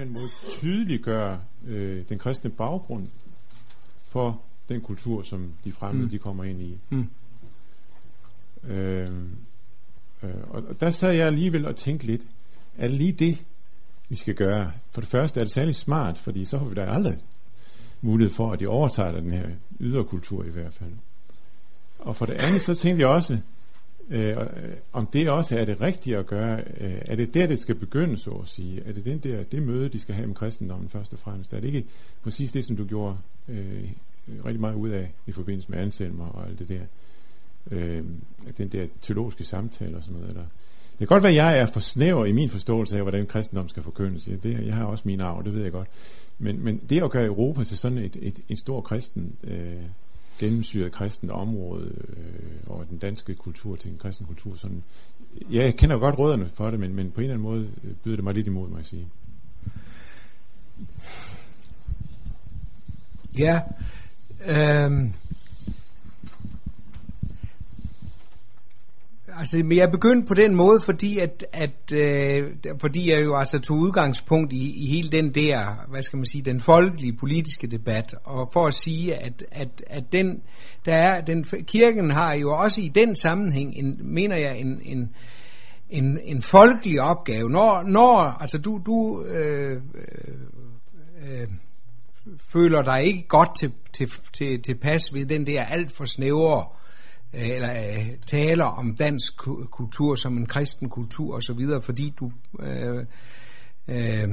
eller anden måde tydeliggøre øh, den kristne baggrund for den kultur, som de fremmede mm. de kommer ind i. Mm. Øh, øh, og der sad jeg alligevel og tænkte lidt, er det lige det, vi skal gøre? For det første er det særlig smart, fordi så har vi da aldrig mulighed for, at de overtager den her ydre kultur i hvert fald. Og for det andet, så tænkte jeg også, Øh, øh, om det også er det rigtige at gøre. Øh, er det der, det skal begynde, så at sige? Er det den der, det møde, de skal have med kristendommen først og fremmest? Er det ikke præcis det, som du gjorde øh, rigtig meget ud af i forbindelse med Anselmer og alt det der? Øh, den der teologiske samtale og sådan noget. Eller? Det kan godt være, at jeg er for snæver i min forståelse af, hvordan kristendom skal forkyndes. Det, jeg har også min arv, det ved jeg godt. Men, men det at gøre Europa til sådan et, et, et stor kristen øh, gennemsyret kristent område øh, og den danske kultur til en kristen kultur. Sådan, ja, jeg kender godt rødderne for det, men, men på en eller anden måde øh, byder det mig lidt imod, må jeg sige. Ja, øh, altså, men jeg begyndte på den måde, fordi at, at øh, fordi jeg jo altså tog udgangspunkt i, i hele den der, hvad skal man sige, den folkelige politiske debat, og for at sige, at, at, at den, der er, den, kirken har jo også i den sammenhæng, en, mener jeg, en, en, en, en folkelig opgave. Når, når altså du, du øh, øh, øh, føler dig ikke godt til, til, til, til pas ved den der alt for snævre Øh, Øh, eller øh, taler om dansk kultur som en kristen kultur og så videre, fordi du øh, øh,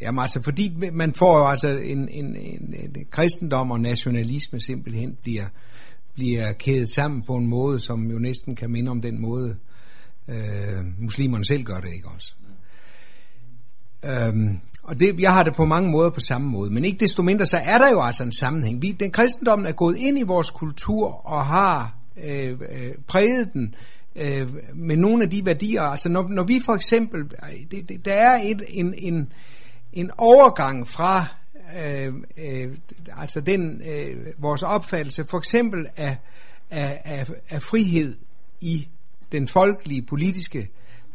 jamen altså fordi man får jo altså en, en, en, en kristendom og nationalisme simpelthen bliver bliver kædet sammen på en måde, som jo næsten kan minde om den måde øh, muslimerne selv gør det, ikke også? Øhm, og det, jeg har det på mange måder på samme måde, men ikke desto mindre, så er der jo altså en sammenhæng. Vi, den kristendommen er gået ind i vores kultur og har Øh, øh, præget den øh, med nogle af de værdier. Altså når, når vi for eksempel, det, det, der er et, en, en, en overgang fra øh, øh, altså den øh, vores opfattelse for eksempel af, af, af, af frihed i den folkelige politiske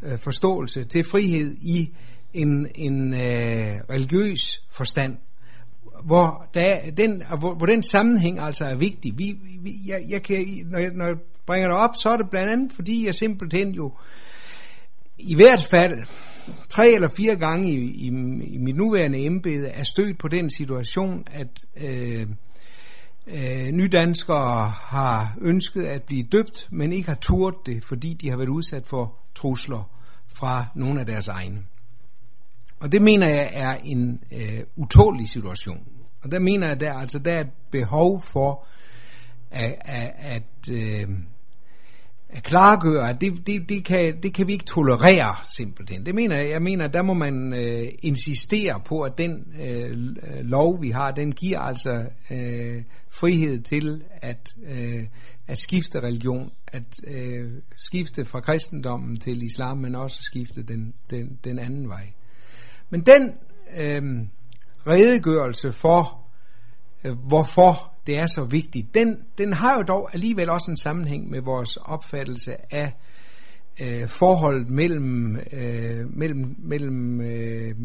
øh, forståelse til frihed i en, en øh, religiøs forstand hvor, der, den, hvor, hvor den sammenhæng altså er vigtig. Vi, vi, jeg, jeg kan, når, jeg, når jeg bringer det op, så er det blandt andet, fordi jeg simpelthen jo i hvert fald tre eller fire gange i, i, i mit nuværende embede er stødt på den situation, at øh, øh, nydanskere har ønsket at blive døbt, men ikke har turt det, fordi de har været udsat for trusler fra nogle af deres egne. Og det mener jeg er en øh, utålig situation. Og der mener jeg, at der, altså, der er et behov for at, at, at, øh, at klargøre, at det, det, det, kan, det kan vi ikke tolerere simpelthen. Det mener jeg, jeg mener, at der må man øh, insistere på, at den øh, lov, vi har, den giver altså øh, frihed til at, øh, at skifte religion, at øh, skifte fra kristendommen til islam, men også skifte den, den, den anden vej. Men den øh, redegørelse for, øh, hvorfor det er så vigtigt, den, den har jo dog alligevel også en sammenhæng med vores opfattelse af øh, forholdet mellem, øh, mellem, mellem øh,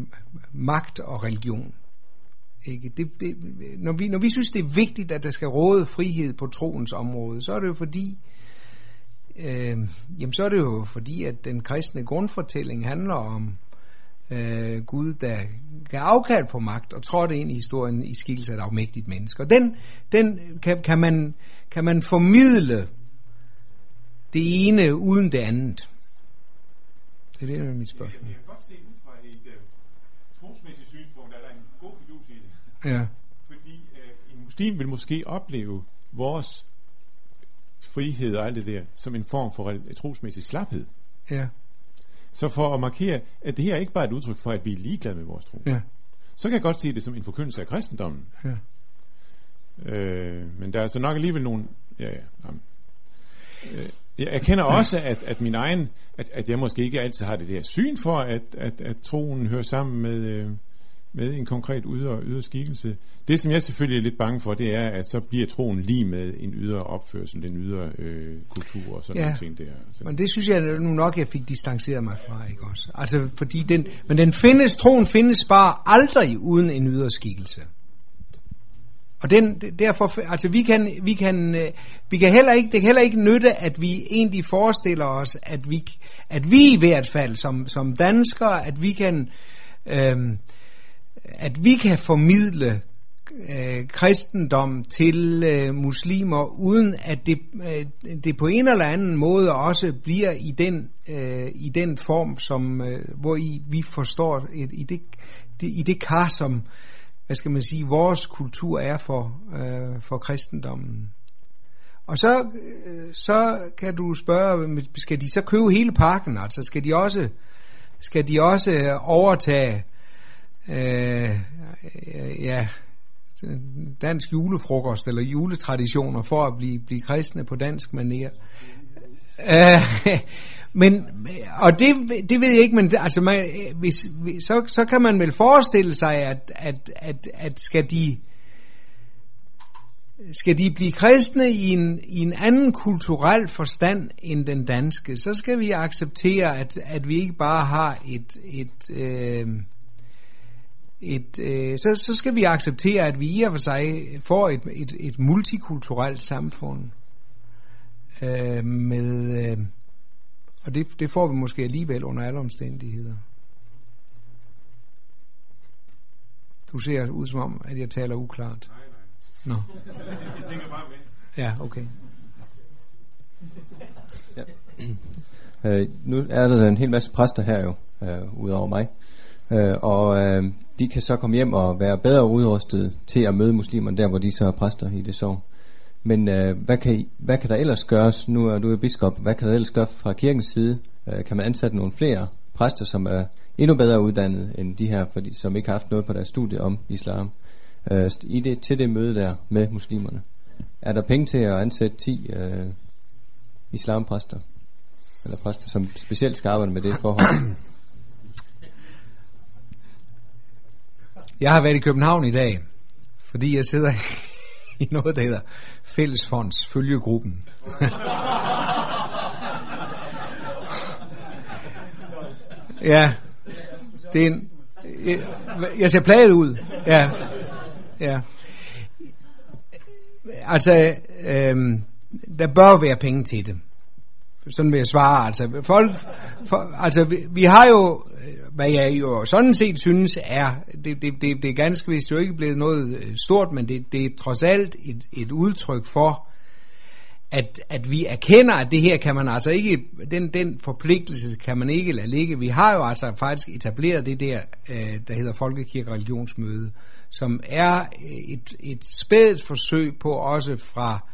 magt og religion. Ikke? Det, det, når, vi, når vi synes, det er vigtigt, at der skal råde frihed på troens område, så er det jo fordi, øh, jamen så er det jo fordi, at den kristne grundfortælling handler om øh, Gud, der gav afkald på magt og trådte ind i historien i skikkelse af et afmægtigt menneske. Og den, den kan, kan, man, kan man formidle det ene uden det andet. Det er det, der er mit spørgsmål. Jeg kan godt se ud fra et uh, trosmæssigt synspunkt, at der er en god fidus i det. Ja. Fordi uh, en muslim vil måske opleve vores frihed og alt det der som en form for trosmæssig slaphed. Ja. Så for at markere, at det her er ikke bare et udtryk for, at vi er ligeglade med vores tro, ja. så kan jeg godt se det som en forkyndelse af kristendommen. Ja. Øh, men der er så nok alligevel nogle... Ja, ja, jamen. øh, jeg erkender også, at, at min egen, at, at jeg måske ikke altid har det der syn for, at, at, at troen hører sammen med, øh, med en konkret ydre, ydre skikkelse. Det, som jeg selvfølgelig er lidt bange for, det er, at så bliver troen lige med en ydre opførsel, en ydre øh, kultur og sådan ja. nogle ting der. Så. Men det synes jeg nu nok, jeg fik distanceret mig fra, ikke også? Altså, fordi den, men den findes, troen findes bare aldrig uden en ydre skikkelse. Og den, derfor, altså vi kan, vi kan, øh, vi kan heller ikke, det kan heller ikke nytte, at vi egentlig forestiller os, at vi, at vi i hvert fald som, som danskere, at vi kan, øhm, at vi kan formidle øh, kristendom til øh, muslimer, uden at det, øh, det på en eller anden måde også bliver i den, øh, i den form, som, øh, hvor i vi forstår et, i, det, det, i det kar, som hvad skal man sige, vores kultur er for, øh, for kristendommen. Og så, øh, så kan du spørge, skal de så købe hele parken? Altså skal de også, skal de også overtage øh, ja, dansk julefrokost eller juletraditioner for at blive, blive kristne på dansk manier. Øh, men, og det, det ved jeg ikke, men altså, man, hvis, så, så kan man vel forestille sig, at, at, at, at skal de skal de blive kristne i en, i en anden kulturel forstand end den danske, så skal vi acceptere, at, at vi ikke bare har et, et, øh, et øh, så, så skal vi acceptere, at vi i og for sig får et, et, et multikulturelt samfund øh, med, øh, og det, det får vi måske alligevel under alle omstændigheder. Du ser ud som om, at jeg taler uklart. Nej, nej. Nå. jeg tænker bare med. Ja, okay. Ja. Øh, nu er der en hel masse præster her jo, øh, udover mig. Øh, og øh, de kan så komme hjem og være bedre udrustet til at møde muslimerne der, hvor de så er præster i det sår. Men øh, hvad, kan I, hvad kan der ellers gøres? Nu er du er biskop. Hvad kan der ellers gøres fra kirkens side? Øh, kan man ansætte nogle flere præster, som er endnu bedre uddannet end de her, fordi, som ikke har haft noget på deres studie om islam? Øh, i det, til det møde der med muslimerne. Er der penge til at ansætte 10 øh, islampræster? Eller præster, som specielt skal arbejde med det forhold? Jeg har været i København i dag, fordi jeg sidder i noget, der hedder Fællesfonds Følgegruppen. ja, det er en, jeg ser plaget ud. Ja, ja. Altså, øhm, der bør være penge til det. Sådan vil jeg svare. Altså, folk, for, altså vi, vi har jo hvad jeg jo sådan set synes er, det, det, det, det er ganske vist jo ikke blevet noget øh, stort, men det, det er trods alt et, et udtryk for, at, at vi erkender, at det her kan man altså ikke, den, den forpligtelse kan man ikke lade ligge. Vi har jo altså faktisk etableret det der, øh, der hedder Folkekirke Religionsmøde, som er øh, et, et spædt forsøg på også fra,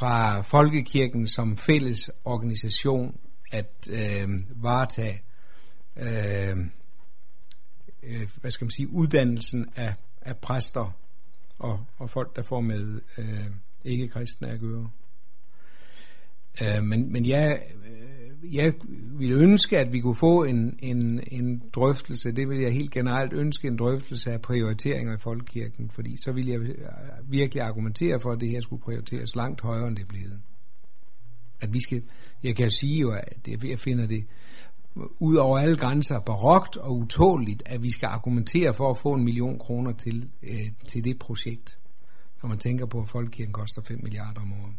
fra Folkekirken som fælles organisation at øh, varetage øh, øh, hvad skal man sige, uddannelsen af, af præster og, og folk, der får med øh, ikke-kristne at gøre. Øh, men, men jeg, øh, jeg ville ønske, at vi kunne få en, en, en drøftelse, det vil jeg helt generelt ønske, en drøftelse af prioriteringer i folkekirken, fordi så vil jeg øh, virkelig argumentere for, at det her skulle prioriteres langt højere, end det er blevet. At vi skal, jeg kan sige jo, at jeg finder det ud over alle grænser barokt og utåligt, at vi skal argumentere for at få en million kroner til, øh, til det projekt, når man tænker på, at folkekirken koster 5 milliarder om året.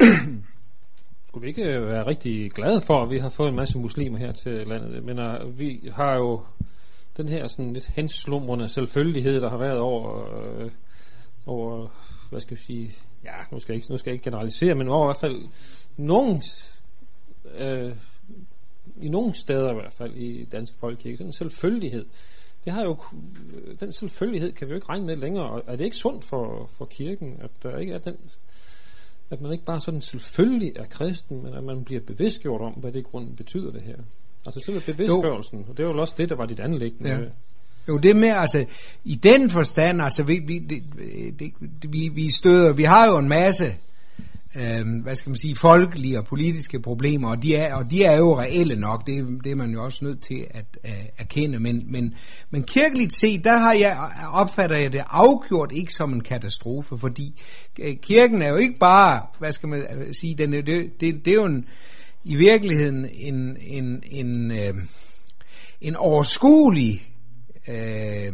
Skulle vi ikke øh, være rigtig glade for, at vi har fået en masse muslimer her til landet? Men uh, vi har jo den her sådan lidt henslumrende selvfølgelighed, der har været over, øh, over hvad skal vi sige, ja, nu skal jeg ikke, nu skal jeg ikke generalisere, men over i hvert fald nogen øh, i nogle steder i hvert fald i dansk folkekirke, den selvfølgelighed, det har jo, øh, den selvfølgelighed kan vi jo ikke regne med længere, og er det ikke sundt for, for kirken, at der ikke er den, at man ikke bare sådan selvfølgelig er kristen, men at man bliver bevidstgjort om, hvad det i grunden betyder det her. Altså selve bevidstgørelsen, jo. og det var jo også det, der var dit anlæggende. Ja. Jo, det med, altså, i den forstand, altså, vi, vi, det, det, vi, vi støder, vi har jo en masse øh, hvad skal man sige, folkelige og politiske problemer, og de er, og de er jo reelle nok, det, det er man jo også nødt til at øh, erkende, men, men, men kirkeligt set, der har jeg, opfatter jeg det afgjort ikke som en katastrofe, fordi øh, kirken er jo ikke bare, hvad skal man øh, sige, den, det, det, det er jo en, i virkeligheden en, en, en, øh, en overskuelig øh,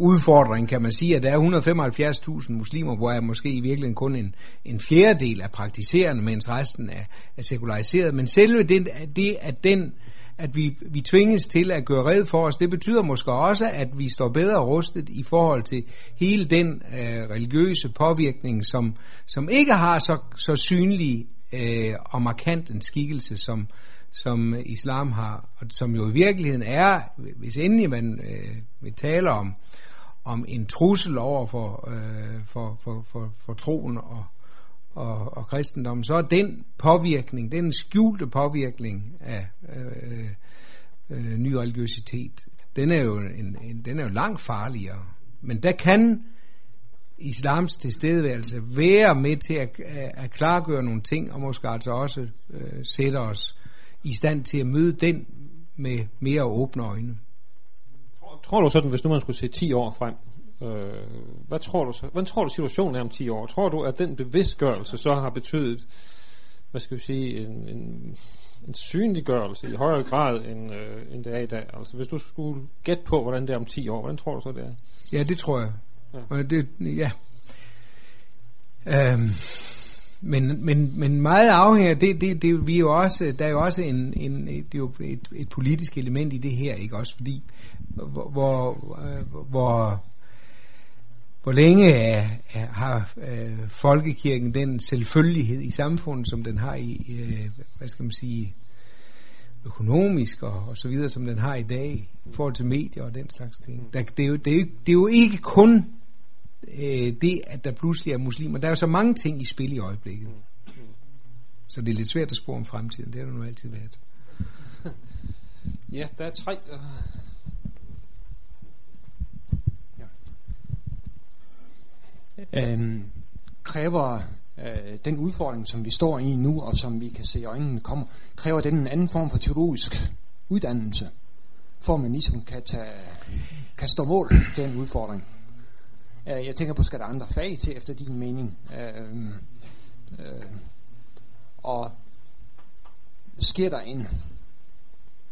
udfordring, kan man sige, at der er 175.000 muslimer, hvor er måske i virkeligheden kun en, en fjerdedel af praktiserende, mens resten er, er sekulariseret. Men selve det, det at den at vi, vi tvinges til at gøre red for os, det betyder måske også, at vi står bedre rustet i forhold til hele den øh, religiøse påvirkning, som, som ikke har så, så synlig øh, og markant en skikkelse, som, som islam har, og som jo i virkeligheden er, hvis endelig man øh, vil tale om, om en trussel over for, øh, for, for, for, for troen og, og, og kristendommen, så er den påvirkning, den skjulte påvirkning af øh, øh, øh ny religiøsitet, den er jo, en, en, den er jo langt farligere. Men der kan islams tilstedeværelse være med til at, at klargøre nogle ting, og måske altså også øh, sætte os i stand til at møde den med mere åbne øjne tror du sådan, hvis nu man skulle se 10 år frem, øh, hvad tror du så? Hvordan tror du situationen er om 10 år? Tror du, at den bevidstgørelse så har betydet, hvad skal vi sige, en, en, en synliggørelse i højere grad, end, øh, end det er i dag? Altså hvis du skulle gætte på, hvordan det er om 10 år, hvordan tror du så, det er? Ja, det tror jeg. Ja. Og det, ja. Øhm, men, men, men meget afhænger, det, det, det, vi er jo også, der er jo også en, en, det jo et, et politisk element i det her, ikke også? Fordi hvor, hvor, øh, hvor, hvor længe er, er, har øh, folkekirken den selvfølgelighed i samfundet, som den har i, øh, hvad skal man sige, økonomisk og, og så videre, som den har i dag, i forhold til medier og den slags ting. Der, det, er jo, det, er jo, det er jo ikke kun øh, det, at der pludselig er muslimer. Der er jo så mange ting i spil i øjeblikket. Så det er lidt svært at spore om fremtiden. Det har det nu altid været. Ja, der er tre... Øh, øh, kræver øh, den udfordring, som vi står i nu, og som vi kan se i øjnene kommer, kræver den en anden form for teologisk uddannelse, for at man ligesom kan, tage, kan stå mål til den udfordring. Øh, jeg tænker på, skal der andre fag til, efter din mening? Øh, øh, og sker der en...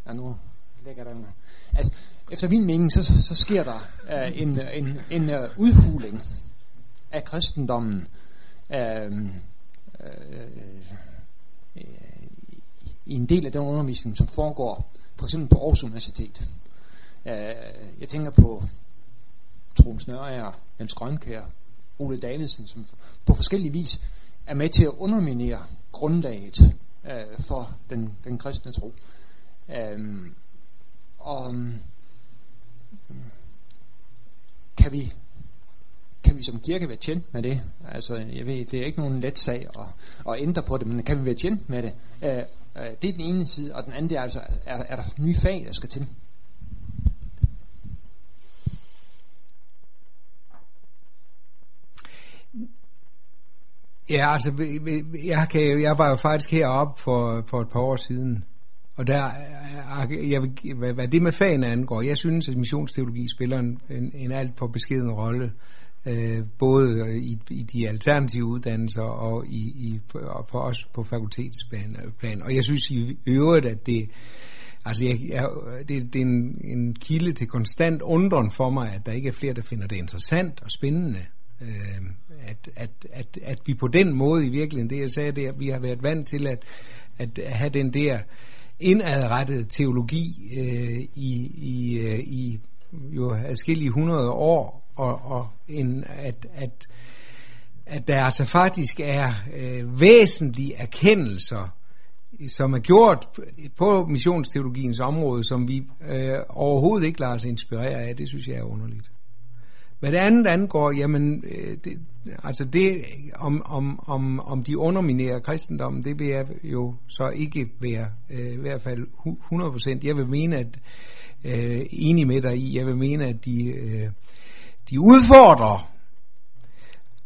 Ja, nu lægger der en... Altså, efter min mening, så, så sker der øh, en, en, en øh, udhuling af kristendommen øhm, øh, øh, i en del af den undervisning, som foregår for eksempel på Aarhus Universitet. Øh, jeg tænker på Troels Nørager, Jens Grønkær, Ole Davidsen, som på forskellige vis er med til at underminere grundlaget øh, for den, den kristne tro. Øhm, og mm, kan vi kan vi som kirke være tjent med det? Altså, jeg ved, det er ikke nogen let sag at, at ændre på det, men kan vi være tjent med det? Øh, øh det er den ene side, og den anden det er altså, er, er der nye fag, der skal til? Ja, altså, jeg, kan, jeg var jo faktisk heroppe for, for et par år siden, og der, øh, jeg, hvad, hvad det med fagene angår, jeg synes, at missionsteologi spiller en, en, en alt for beskeden rolle øh, både i, i de alternative uddannelser og i, i for, for os på fakultetsplan. Og jeg synes i øvrigt, at det, altså jeg, jeg, det, det er en, en kilde til konstant undren for mig, at der ikke er flere, der finder det interessant og spændende. Øh, at, at, at, at vi på den måde i virkeligheden, det jeg sagde, det at vi har været vant til at, at have den der indadrettede teologi øh, i, i, øh, i jo adskillige hundrede år, og, og en, at, at, at der altså faktisk er øh, væsentlige erkendelser, som er gjort på missionsteologiens område, som vi øh, overhovedet ikke lader os inspirere af. Det synes jeg er underligt. Hvad det andet angår, jamen, øh, det, altså det, om, om, om, om de underminerer kristendommen, det vil jeg jo så ikke være, øh, i hvert fald 100%. Jeg vil mene, at øh, enig med dig i, jeg vil mene, at de øh, de udfordrer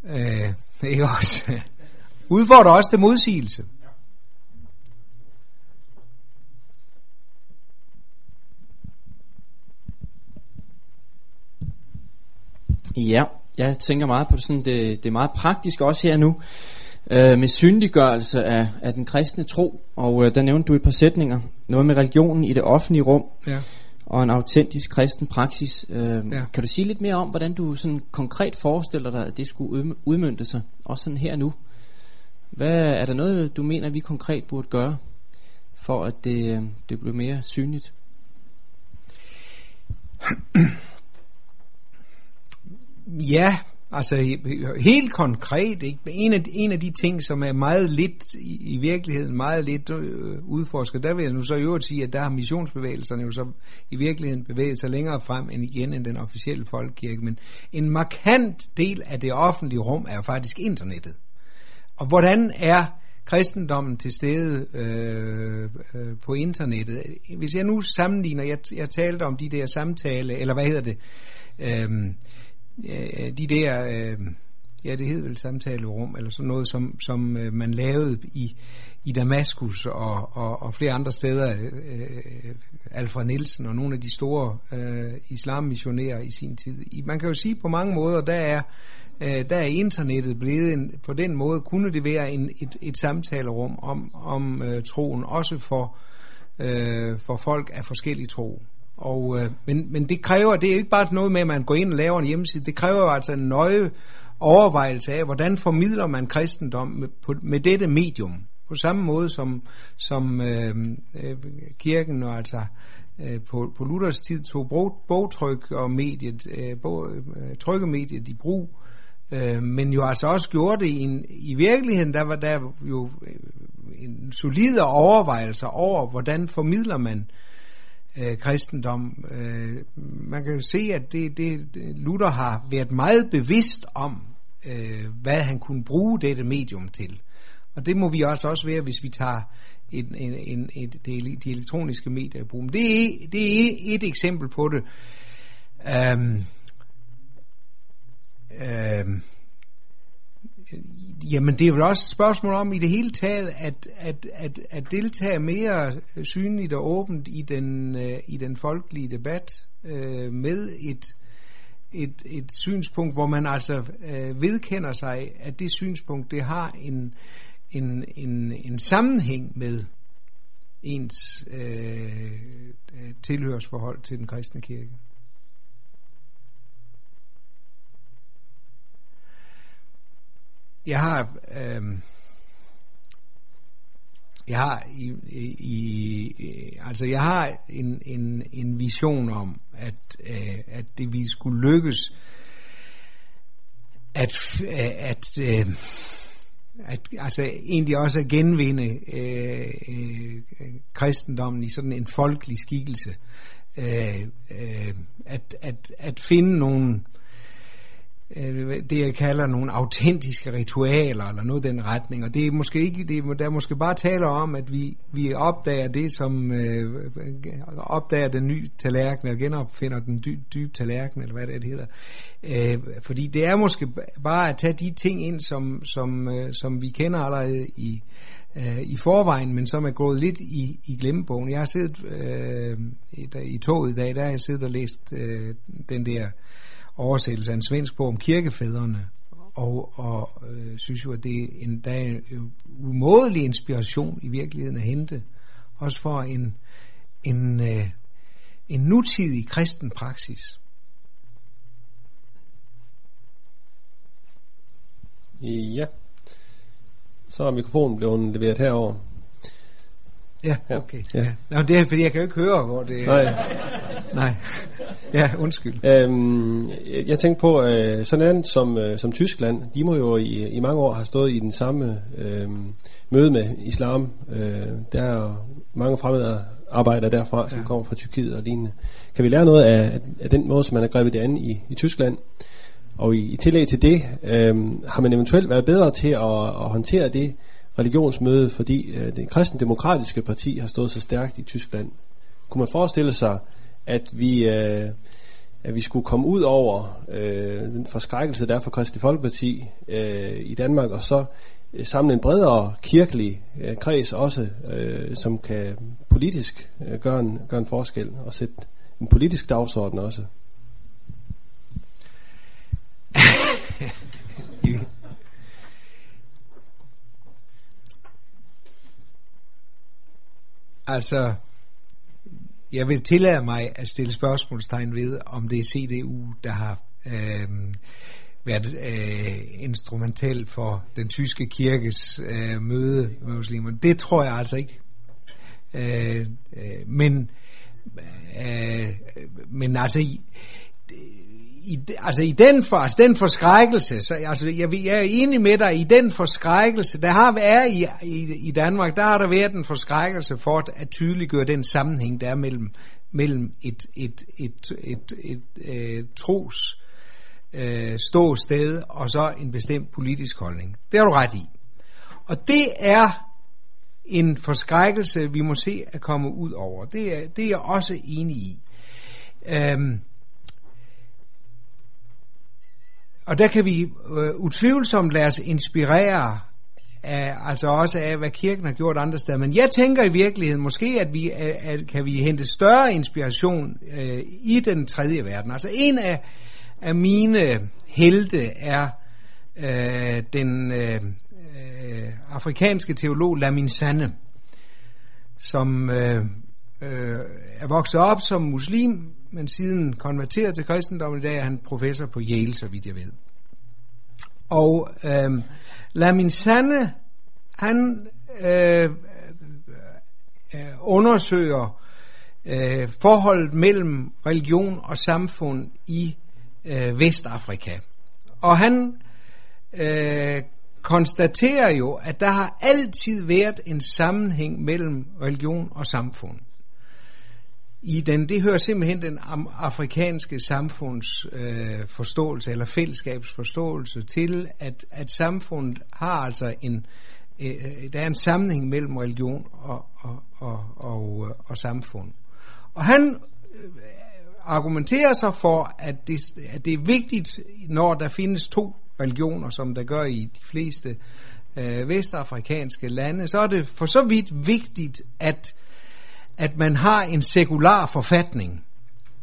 øh, ikke også udfordrer også til modsigelse. Ja, jeg tænker meget på det, sådan, det, det er meget praktisk også her nu, øh, med syndiggørelse af, af den kristne tro, og øh, der nævnte du et par sætninger, noget med religionen i det offentlige rum, Ja. og en autentisk kristen praksis. Øh, Ja. Kan du sige lidt mere om, hvordan du sådan konkret forestiller dig, at det skulle udm- udmønte sig, også sådan her nu? Hvad er der noget, du mener, vi konkret burde gøre, for at det, øh, det bliver mere synligt? Ja, altså helt konkret, ikke? En, af, en af de ting, som er meget lidt i, i virkeligheden, meget lidt øh, udforsket, der vil jeg nu så i øvrigt sige, at der har missionsbevægelserne jo så i virkeligheden bevæget sig længere frem end igen end den officielle folkekirke, men en markant del af det offentlige rum er jo faktisk internettet. Og hvordan er kristendommen til stede øh, øh, på internettet? Hvis jeg nu sammenligner, jeg, jeg talte om de der samtale, eller hvad hedder det, øh, øh, de der, øh, ja det hed vel samtalerum, eller sådan noget, som, som øh, man lavede i, i Damaskus og, og, og flere andre steder, øh, øh, Alfred Nielsen og nogle af de store øh, islammissionærer i sin tid. I, man kan jo sige på mange måder, der er øh, der er internettet blevet en, på den måde kunne det være en, et, et samtalerum om, om øh, troen, også for, øh, for folk af forskellige tro. Og, øh, men, men det kræver, det er ikke bare noget med, at man går ind og laver en hjemmeside, det kræver jo altså en nøje overvejelse af, hvordan formidler man kristendom med, på, med dette medium. På samme måde som, som øh, øh, kirken og altså øh, på, på Luthers tid tog bog, bogtryk og mediet, øh, bog, øh, trykkemediet i brug, øh, men jo altså også gjorde det i, en, i virkeligheden, der var der jo øh, en solide overvejelser over, hvordan formidler man øh, Øh, kristendom. Øh, man kan jo se, at det, det, Luther har været meget bevidst om, øh, hvad han kunne bruge dette medium til. Og det må vi altså også være, hvis vi tager en, en, en, et, det, de elektroniske medier i brug. Men det er, det er et eksempel på det. Øhm, øhm, Jamen det er vel også et spørgsmål om i det hele taget at, at, at, at deltage mere øh, synligt og åbent i den, øh, i den folkelige debat øh, med et, et, et synspunkt, hvor man altså øh, vedkender sig, at det synspunkt det har en, en, en, en sammenhæng med ens øh, øh tilhørsforhold til den kristne kirke. Jeg har øh, jeg har i, i, i altså jeg har en, en, en vision om at øh, at det vi skulle lykkes at øh, at øh, at altså egentlig også at genvinde øh, øh, kristendommen i sådan en folkelig skikkelse. Øh, øh, at, at, at finde nogle øh, Øh, det jeg kalder nogle autentiske ritualer eller noget i den retning og det er måske ikke det er, der er måske bare taler om at vi vi opdager det som øh, opdager den nye tallerken eller genopfinder den dy, dybe tallerken eller hvad det, hedder øh, fordi det er måske bare at tage de ting ind som som øh, som vi kender allerede i øh, i forvejen, men som er gået lidt i, i glemmebogen. Jeg har siddet øh, i, i toget i dag, der har jeg siddet og læst øh, den der oversættelse af en svensk bog om kirkefædrene, og, og øh, synes jo, at det er en, der er en umådelig inspiration i virkeligheden at hente, også for en, en, øh, en nutidig kristen praksis. Ja. Så er mikrofonen blevet leveret herover. Ja, okay. Ja. Ja. Nå, det er, fordi jeg kan jo ikke høre, hvor det Nej. Nej. Ja, undskyld. Øhm, jeg, jeg tænkte på, øh, sådan andet som, øh, som Tyskland, de må jo i, i mange år have stået i den samme øh, møde med islam. Øh, der er mange fremmede arbejdere derfra, som Ja. kommer fra Tyrkiet og lignende. Kan vi lære noget af, af den måde, som man har grebet det an i, i Tyskland? Og i, i tillæg til det, øh, har man eventuelt været bedre til at, at håndtere det religionsmøde, fordi øh, det kristendemokratiske parti har stået så stærkt i Tyskland. Kunne man forestille sig, at vi, øh, at vi skulle komme ud over øh, den forskrækkelse, der er for Kristelig Folkeparti øh, i Danmark, og så øh, samle en bredere kirkelig øh, kreds også, øh, som kan politisk øh, gøre, en, gøre en forskel og sætte en politisk dagsorden også. altså, jeg vil tillade mig at stille spørgsmålstegn ved, om det er CDU, der har øh, været øh, instrumentel for den tyske kirkes øh, møde med muslimerne. Det tror jeg altså ikke. Øh, øh, men, øh, men altså, i, altså i den, for, altså den forskrækkelse, så, altså jeg, jeg er enig med dig, i den forskrækkelse, der har er i, i, i Danmark, der har der været en forskrækkelse for at, at tydeliggøre den sammenhæng, der er mellem, mellem et, et, et, et, et, et, et tros øh, ståsted og så en bestemt politisk holdning. Det har du ret i. Og det er en forskrækkelse, vi må se at komme ud over. Det er, det er jeg også enig i. Øhm, og der kan vi øh, utvivlsomt lade os inspirere af, altså også af, hvad kirken har gjort andre steder. Men jeg tænker i virkeligheden måske, at vi at, kan vi hente større inspiration øh, i den tredje verden. Altså en af, af mine helte er øh, den øh, øh afrikanske teolog Lamin Sande, som øh, øh, er vokset op som muslim, men siden konverteret til kristendommen i dag er han professor på Yale, så vidt jeg ved. Og øhm, øh, Lamin Sanne, han øh, undersøger øh, forholdet mellem religion og samfund i øh, Vestafrika. Og han øh, konstaterer jo, at der har altid været en sammenhæng mellem religion og samfund. I den, det hører simpelthen den afrikanske samfunds øh, forståelse eller fællesskabsforståelse til, at, at samfundet har altså en, øh, øh, der er en sammenhæng mellem religion og, og, og, og, øh, og samfund. Og han øh, argumenterer sig for, at det, at det er vigtigt, når der findes to religioner, som der gør i de fleste øh, vestafrikanske lande, så er det for så vidt vigtigt, at, at man har en sekular forfatning.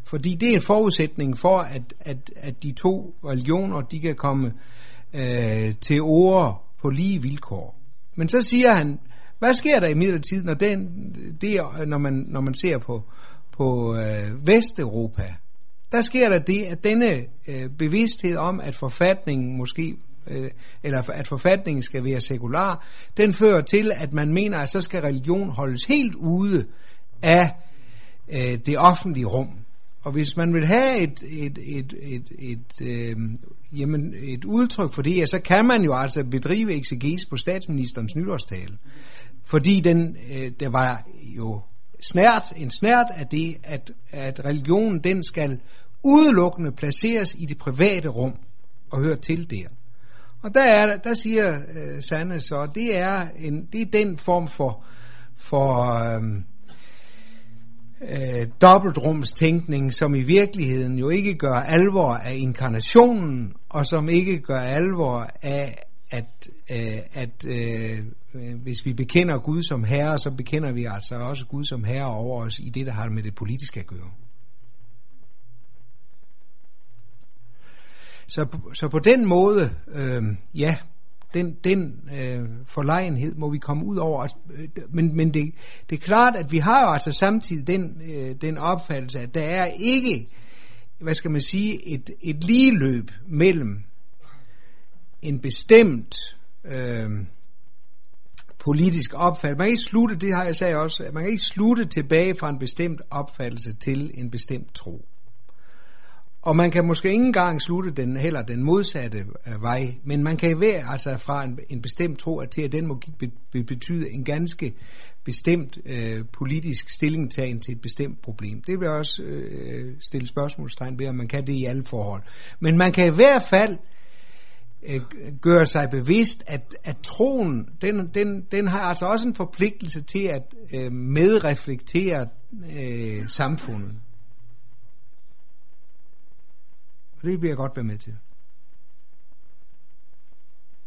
Fordi det er en forudsætning for, at, at, at de to religioner, de kan komme øh, til ord på lige vilkår. Men så siger han, hvad sker der i midlertid, når, den, det, øh, når, man, når man ser på, på øh, Vesteuropa, der sker der det, at denne øh, bevidsthed om, at forfatningen måske øh, eller at forfatningen skal være sekular, den fører til, at man mener, at så skal religion holdes helt ude af øh, det offentlige rum. Og hvis man vil have et, et, et, et, et, øh, jamen et udtryk for det, ja, så kan man jo altså bedrive eksegese på statsministerens nytårstale. Fordi den, øh, der var jo snært, en snært af det, at, at religionen den skal udelukkende placeres i det private rum og høre til der. Og der, er, der siger øh, Sande så, det er, en, det er den form for, for øh, øh, dobbeltrumstænkning, som i virkeligheden jo ikke gør alvor af inkarnationen, og som ikke gør alvor af, at, øh, at øh, øh, hvis vi bekender Gud som herre, så bekender vi altså også Gud som herre over os i det, der har med det politiske at gøre. Så, så på den måde, øh, ja, den, den øh, forlegenhed må vi komme ud over. Øh, men, men det, det er klart, at vi har jo altså samtidig den, øh, den opfattelse, at der er ikke, hvad skal man sige, et, et ligeløb mellem en bestemt øh, politisk opfattelse. Man kan ikke slutte, det har jeg sagt også, man kan ikke slutte tilbage fra en bestemt opfattelse til en bestemt tro. Og man kan måske ikke engang slutte den heller den modsatte øh, vej, men man kan være altså fra en, en bestemt tro til, at den må be, be, betyde en ganske bestemt øh, politisk stillingtagen til et bestemt problem. Det vil jeg også øh, stille spørgsmålstegn ved, om man kan det i alle forhold. Men man kan i hvert fald øh, gøre sig bevidst, at, at troen, den, den, den har altså også en forpligtelse til at øh, medreflektere øh, samfundet. Og det vil jeg godt være med til.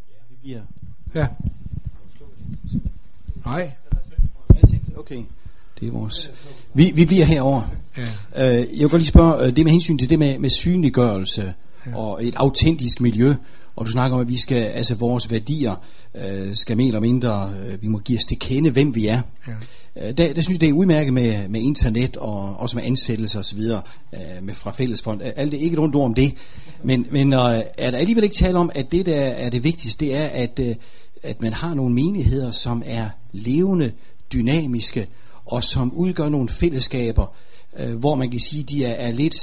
Ja, vi bliver Ja. Nej. Okay. Det er vores. Vi, vi bliver herover. Ja. Øh, jeg vil godt lige spørge, øh, det med hensyn til det med, med synliggørelse ja. og et autentisk miljø, og du snakker om, at vi skal, altså vores værdier øh, skal mere eller mindre, øh, vi må give os til kende, hvem vi er. Ja. Øh, der, der synes jeg, det er udmærket med, med internet og også med ansættelse osv. Øh, med fra fællesfond. Alt det ikke et ondt ord om det. Men, men øh, er der alligevel ikke tale om, at det der er det vigtigste, det er, at, øh, at man har nogle menigheder, som er levende, dynamiske, og som udgør nogle fællesskaber, øh, hvor man kan sige, de er, er lidt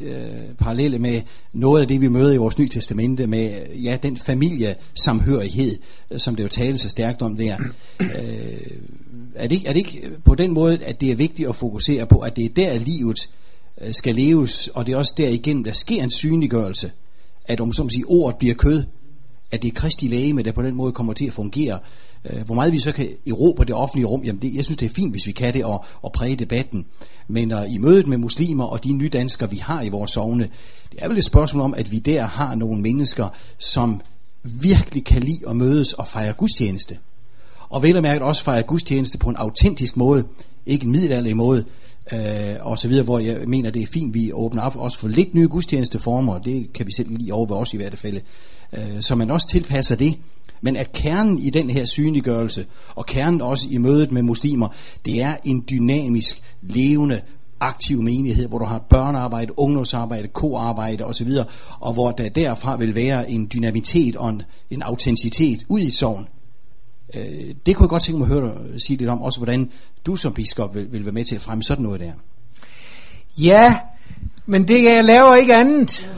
øh, parallelle med noget af det, vi møder i vores nye testamente, med ja, den familiesamhørighed, øh, som det jo tales så stærkt om der. Øh, er, det ikke, er det ikke på den måde, at det er vigtigt at fokusere på, at det er der livet øh, skal leves, og det er også derigennem, der sker en synliggørelse, at om som siger, ordet bliver kød, at det er Kristi læge, der på den måde kommer til at fungere. Øh, hvor meget vi så kan erobre det offentlige rum, jamen det, jeg synes det er fint, hvis vi kan det og, og præge debatten. Men uh, i mødet med muslimer og de nydanskere, vi har i vores sovne, det er vel et spørgsmål om, at vi der har nogle mennesker, som virkelig kan lide at mødes og fejre gudstjeneste. Og vel og mærket også fejre gudstjeneste på en autentisk måde, ikke en middelalderlig måde, øh, og så videre, hvor jeg mener, det er fint, vi åbner op også for lidt nye gudstjenesteformer, det kan vi selv lige over ved os i hvert fald, øh, så man også tilpasser det. Men at kernen i den her synliggørelse, og kernen også i mødet med muslimer, det er en dynamisk, levende, aktiv menighed, hvor du har børnearbejde, ungdomsarbejde, koarbejde osv., og hvor der derfra vil være en dynamitet og en, en autenticitet ud i sovn. Øh, det kunne jeg godt tænke mig at høre dig sige lidt om, også hvordan du som biskop vil, vil være med til at fremme sådan noget der. Ja, men det jeg laver ikke andet.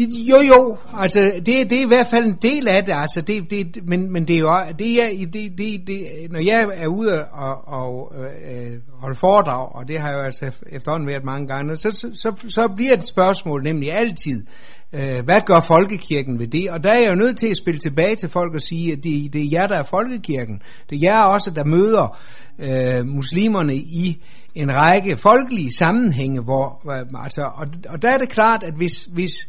Jo, jo, altså det, det er i hvert fald en del af det, altså det, det, men, men det er jo det er, det, det, det, når jeg er ude og, og øh, holde foredrag, og det har jeg jo altså efterhånden været mange gange, så, så, så, så bliver et spørgsmål nemlig altid, øh, hvad gør folkekirken ved det? Og der er jeg jo nødt til at spille tilbage til folk og sige, at det, det er jer, der er folkekirken. Det er jer også, der møder øh, muslimerne i en række folkelige sammenhænge, hvor, altså, og, og der er det klart, at hvis, hvis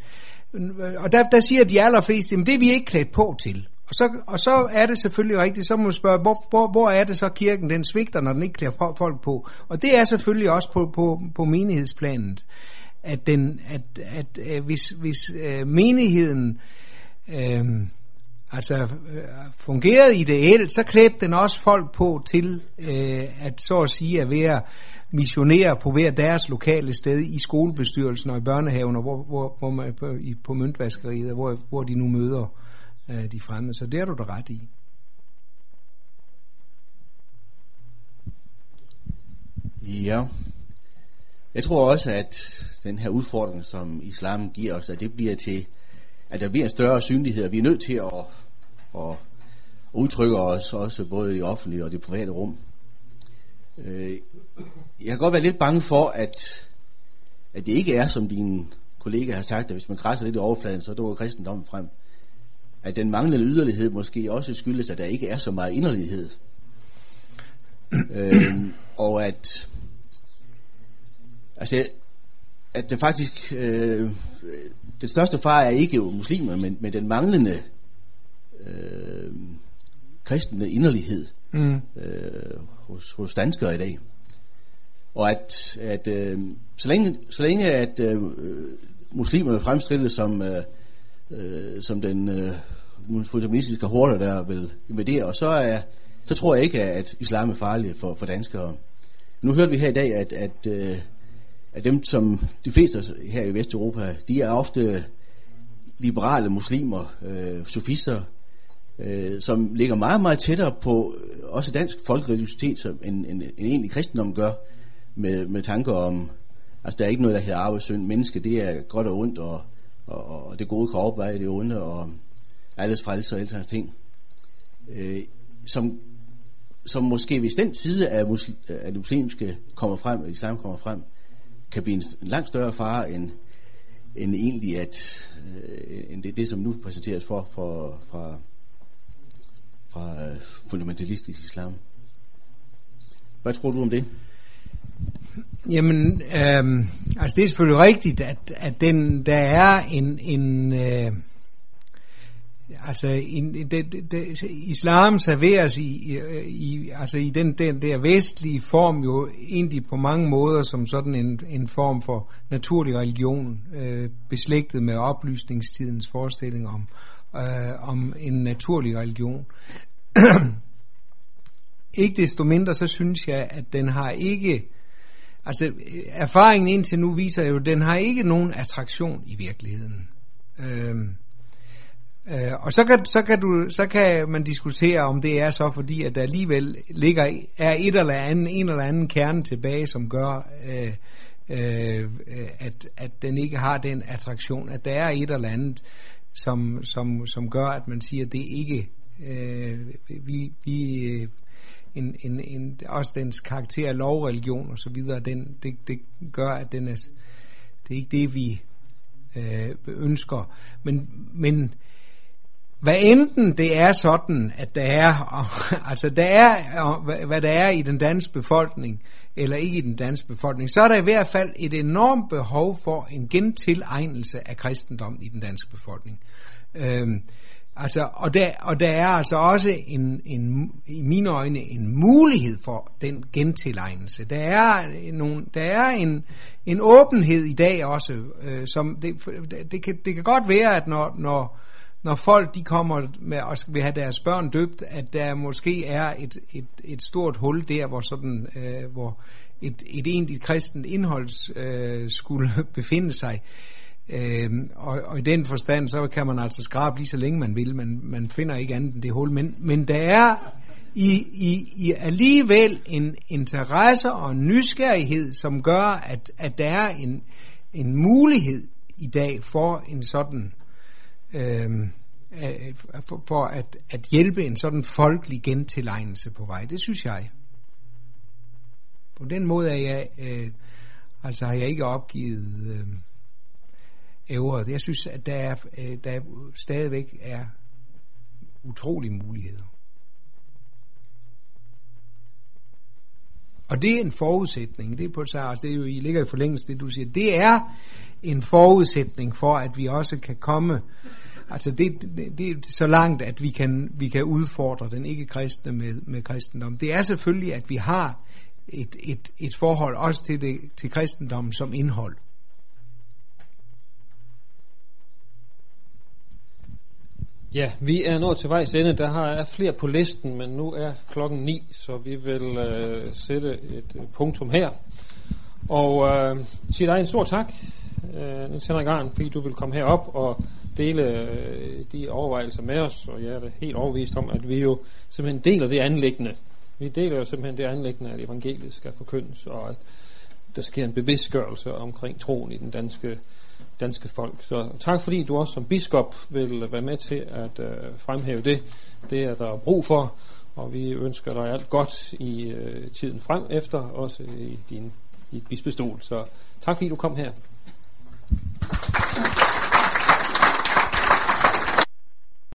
og der, der siger de allerfleste, at det er vi ikke klædt på til. Og så, og så er det selvfølgelig rigtigt, så må man spørge, hvor, hvor, hvor er det så kirken, den svigter, når den ikke klæder folk på? Og det er selvfølgelig også på, på, på menighedsplanet, at, den, at, at, at hvis, hvis øh, menigheden øh, altså øh, fungerede ideelt, så klædte den også folk på til øh, at så at sige at være missionere på hver deres lokale sted i skolebestyrelsen og i børnehaven og hvor, hvor, hvor man, på, i, på møntvaskeriet, hvor, hvor de nu møder øh, de fremmede. Så det er du da ret i. Ja. Jeg tror også, at den her udfordring, som islam giver os, at det bliver til, at der bliver en større synlighed, vi er nødt til at, at udtrykke os også både i offentlige og det private rum. Øh, jeg kan godt være lidt bange for, at, at det ikke er, som din kollega har sagt, at hvis man græsser lidt i overfladen, så dukker kristendommen frem. At den manglende yderlighed måske også skyldes, at der ikke er så meget inderlighed. øh, og at altså, at det faktisk øh, den største far er ikke muslimer, men, men den manglende øh, kristne inderlighed mm. øh, hos, hos danskere i dag. Og at, at øh, så længe, så længe at øh, muslimerne fremstilles som, øh, øh, som den øh, fundamentalistiske horde, der vil invadere, og så, er, så tror jeg ikke, at islam er farlig for, for danskere. Nu hørte vi her i dag, at, at, øh, at dem, som de fleste her i Vesteuropa, de er ofte liberale muslimer, øh, sofister, øh, som ligger meget, meget tættere på øh, også dansk folkereligiositet, som en, en, en egentlig kristendom gør, med, med tanker om, altså der er ikke noget, der hedder arbejdssynd. Menneske, det er godt og ondt, og, og, og det gode kan opveje det onde, og alles frelse og alle sådan ting. Øh, som, som måske, hvis den side af, muslim, af det muslimske kommer frem, og islam kommer frem, kan blive en, en langt større fare end, end egentlig at øh, end det, det, som nu præsenteres for, for fra, fra øh, fundamentalistisk islam. Hvad tror du om det? Jamen, øh, altså det er selvfølgelig rigtigt, at, at den, der er en, en øh, altså en, det, det, det, islam serveres i, i, altså i den, den der vestlige form jo egentlig på mange måder som sådan en, en form for naturlig religion, øh, beslægtet med oplysningstidens forestilling om, øh, om en naturlig religion. ikke desto mindre, så synes jeg, at den har ikke, altså øh, erfaringen indtil nu viser jo, at den har ikke nogen attraktion i virkeligheden. Øh, Øh, og så kan, så, kan du, så kan man diskutere, om det er så fordi, at der alligevel ligger, er et eller andet, en eller anden kerne tilbage, som gør, øh, øh, øh at, at den ikke har den attraktion, at der er et eller andet, som, som, som gør, at man siger, at det ikke, øh, vi, vi øh, en, en, en, også dens karakter af lovreligion og så videre, den, det, det gør, at den er, det er ikke det, vi øh, ønsker. Men, men hvad enten det er sådan, at der er, altså der er, hvad der er i den danske befolkning, eller ikke i den danske befolkning, så er der i hvert fald et enormt behov for en gentilegnelse af kristendom i den danske befolkning. Øhm, altså, og, der, og der er altså også en, en, i mine øjne en mulighed for den gentilegnelse. Der er, nogle, der er en, en åbenhed i dag også, øh, som det, det, kan, det kan godt være, at når, når når folk de kommer med og vil have deres børn døbt, at der måske er et, et, et stort hul der, hvor sådan, øh, hvor et, et egentligt kristent indhold øh, skulle befinde sig. Øh, og, og i den forstand, så kan man altså skrabe lige så længe man vil, men man finder ikke andet end det hul. Men, men der er i, i, i alligevel en interesse og en nysgerrighed, som gør, at, at der er en, en mulighed i dag for en sådan Øhm, øh, for, for at, at hjælpe en sådan folkelig gentilegnelse på vej. Det synes jeg. På den måde er jeg, øh, altså har jeg ikke opgivet øh, ævret. Jeg synes, at der, er, øh, der stadigvæk er utrolige muligheder. Og det er en forudsætning, det er på sig, altså det er jo, I ligger i forlængelse det du siger, det er en forudsætning for, at vi også kan komme Altså det, det, det er så langt, at vi kan, vi kan udfordre den ikke-kristne med, med kristendom. Det er selvfølgelig, at vi har et, et, et forhold også til, det, til kristendommen som indhold. Ja, vi er nået til vejs ende. Der har er flere på listen, men nu er klokken 9, så vi vil øh, sætte et øh, punktum her. Og øh, sige dig en stor tak, øh, Niels Henrik Arn, fordi du vil komme herop og dele øh, de overvejelser med os, og jeg er helt overvist om, at vi jo simpelthen deler det anlæggende. Vi deler jo simpelthen det anlæggende, at evangeliet skal forkyndes, og at der sker en bevidstgørelse omkring troen i den danske, danske folk. Så tak fordi du også som biskop vil være med til at øh, fremhæve det. Det er der brug for, og vi ønsker dig alt godt i øh, tiden frem efter, også i din i bispestol. Så tak fordi du kom her. Thank you.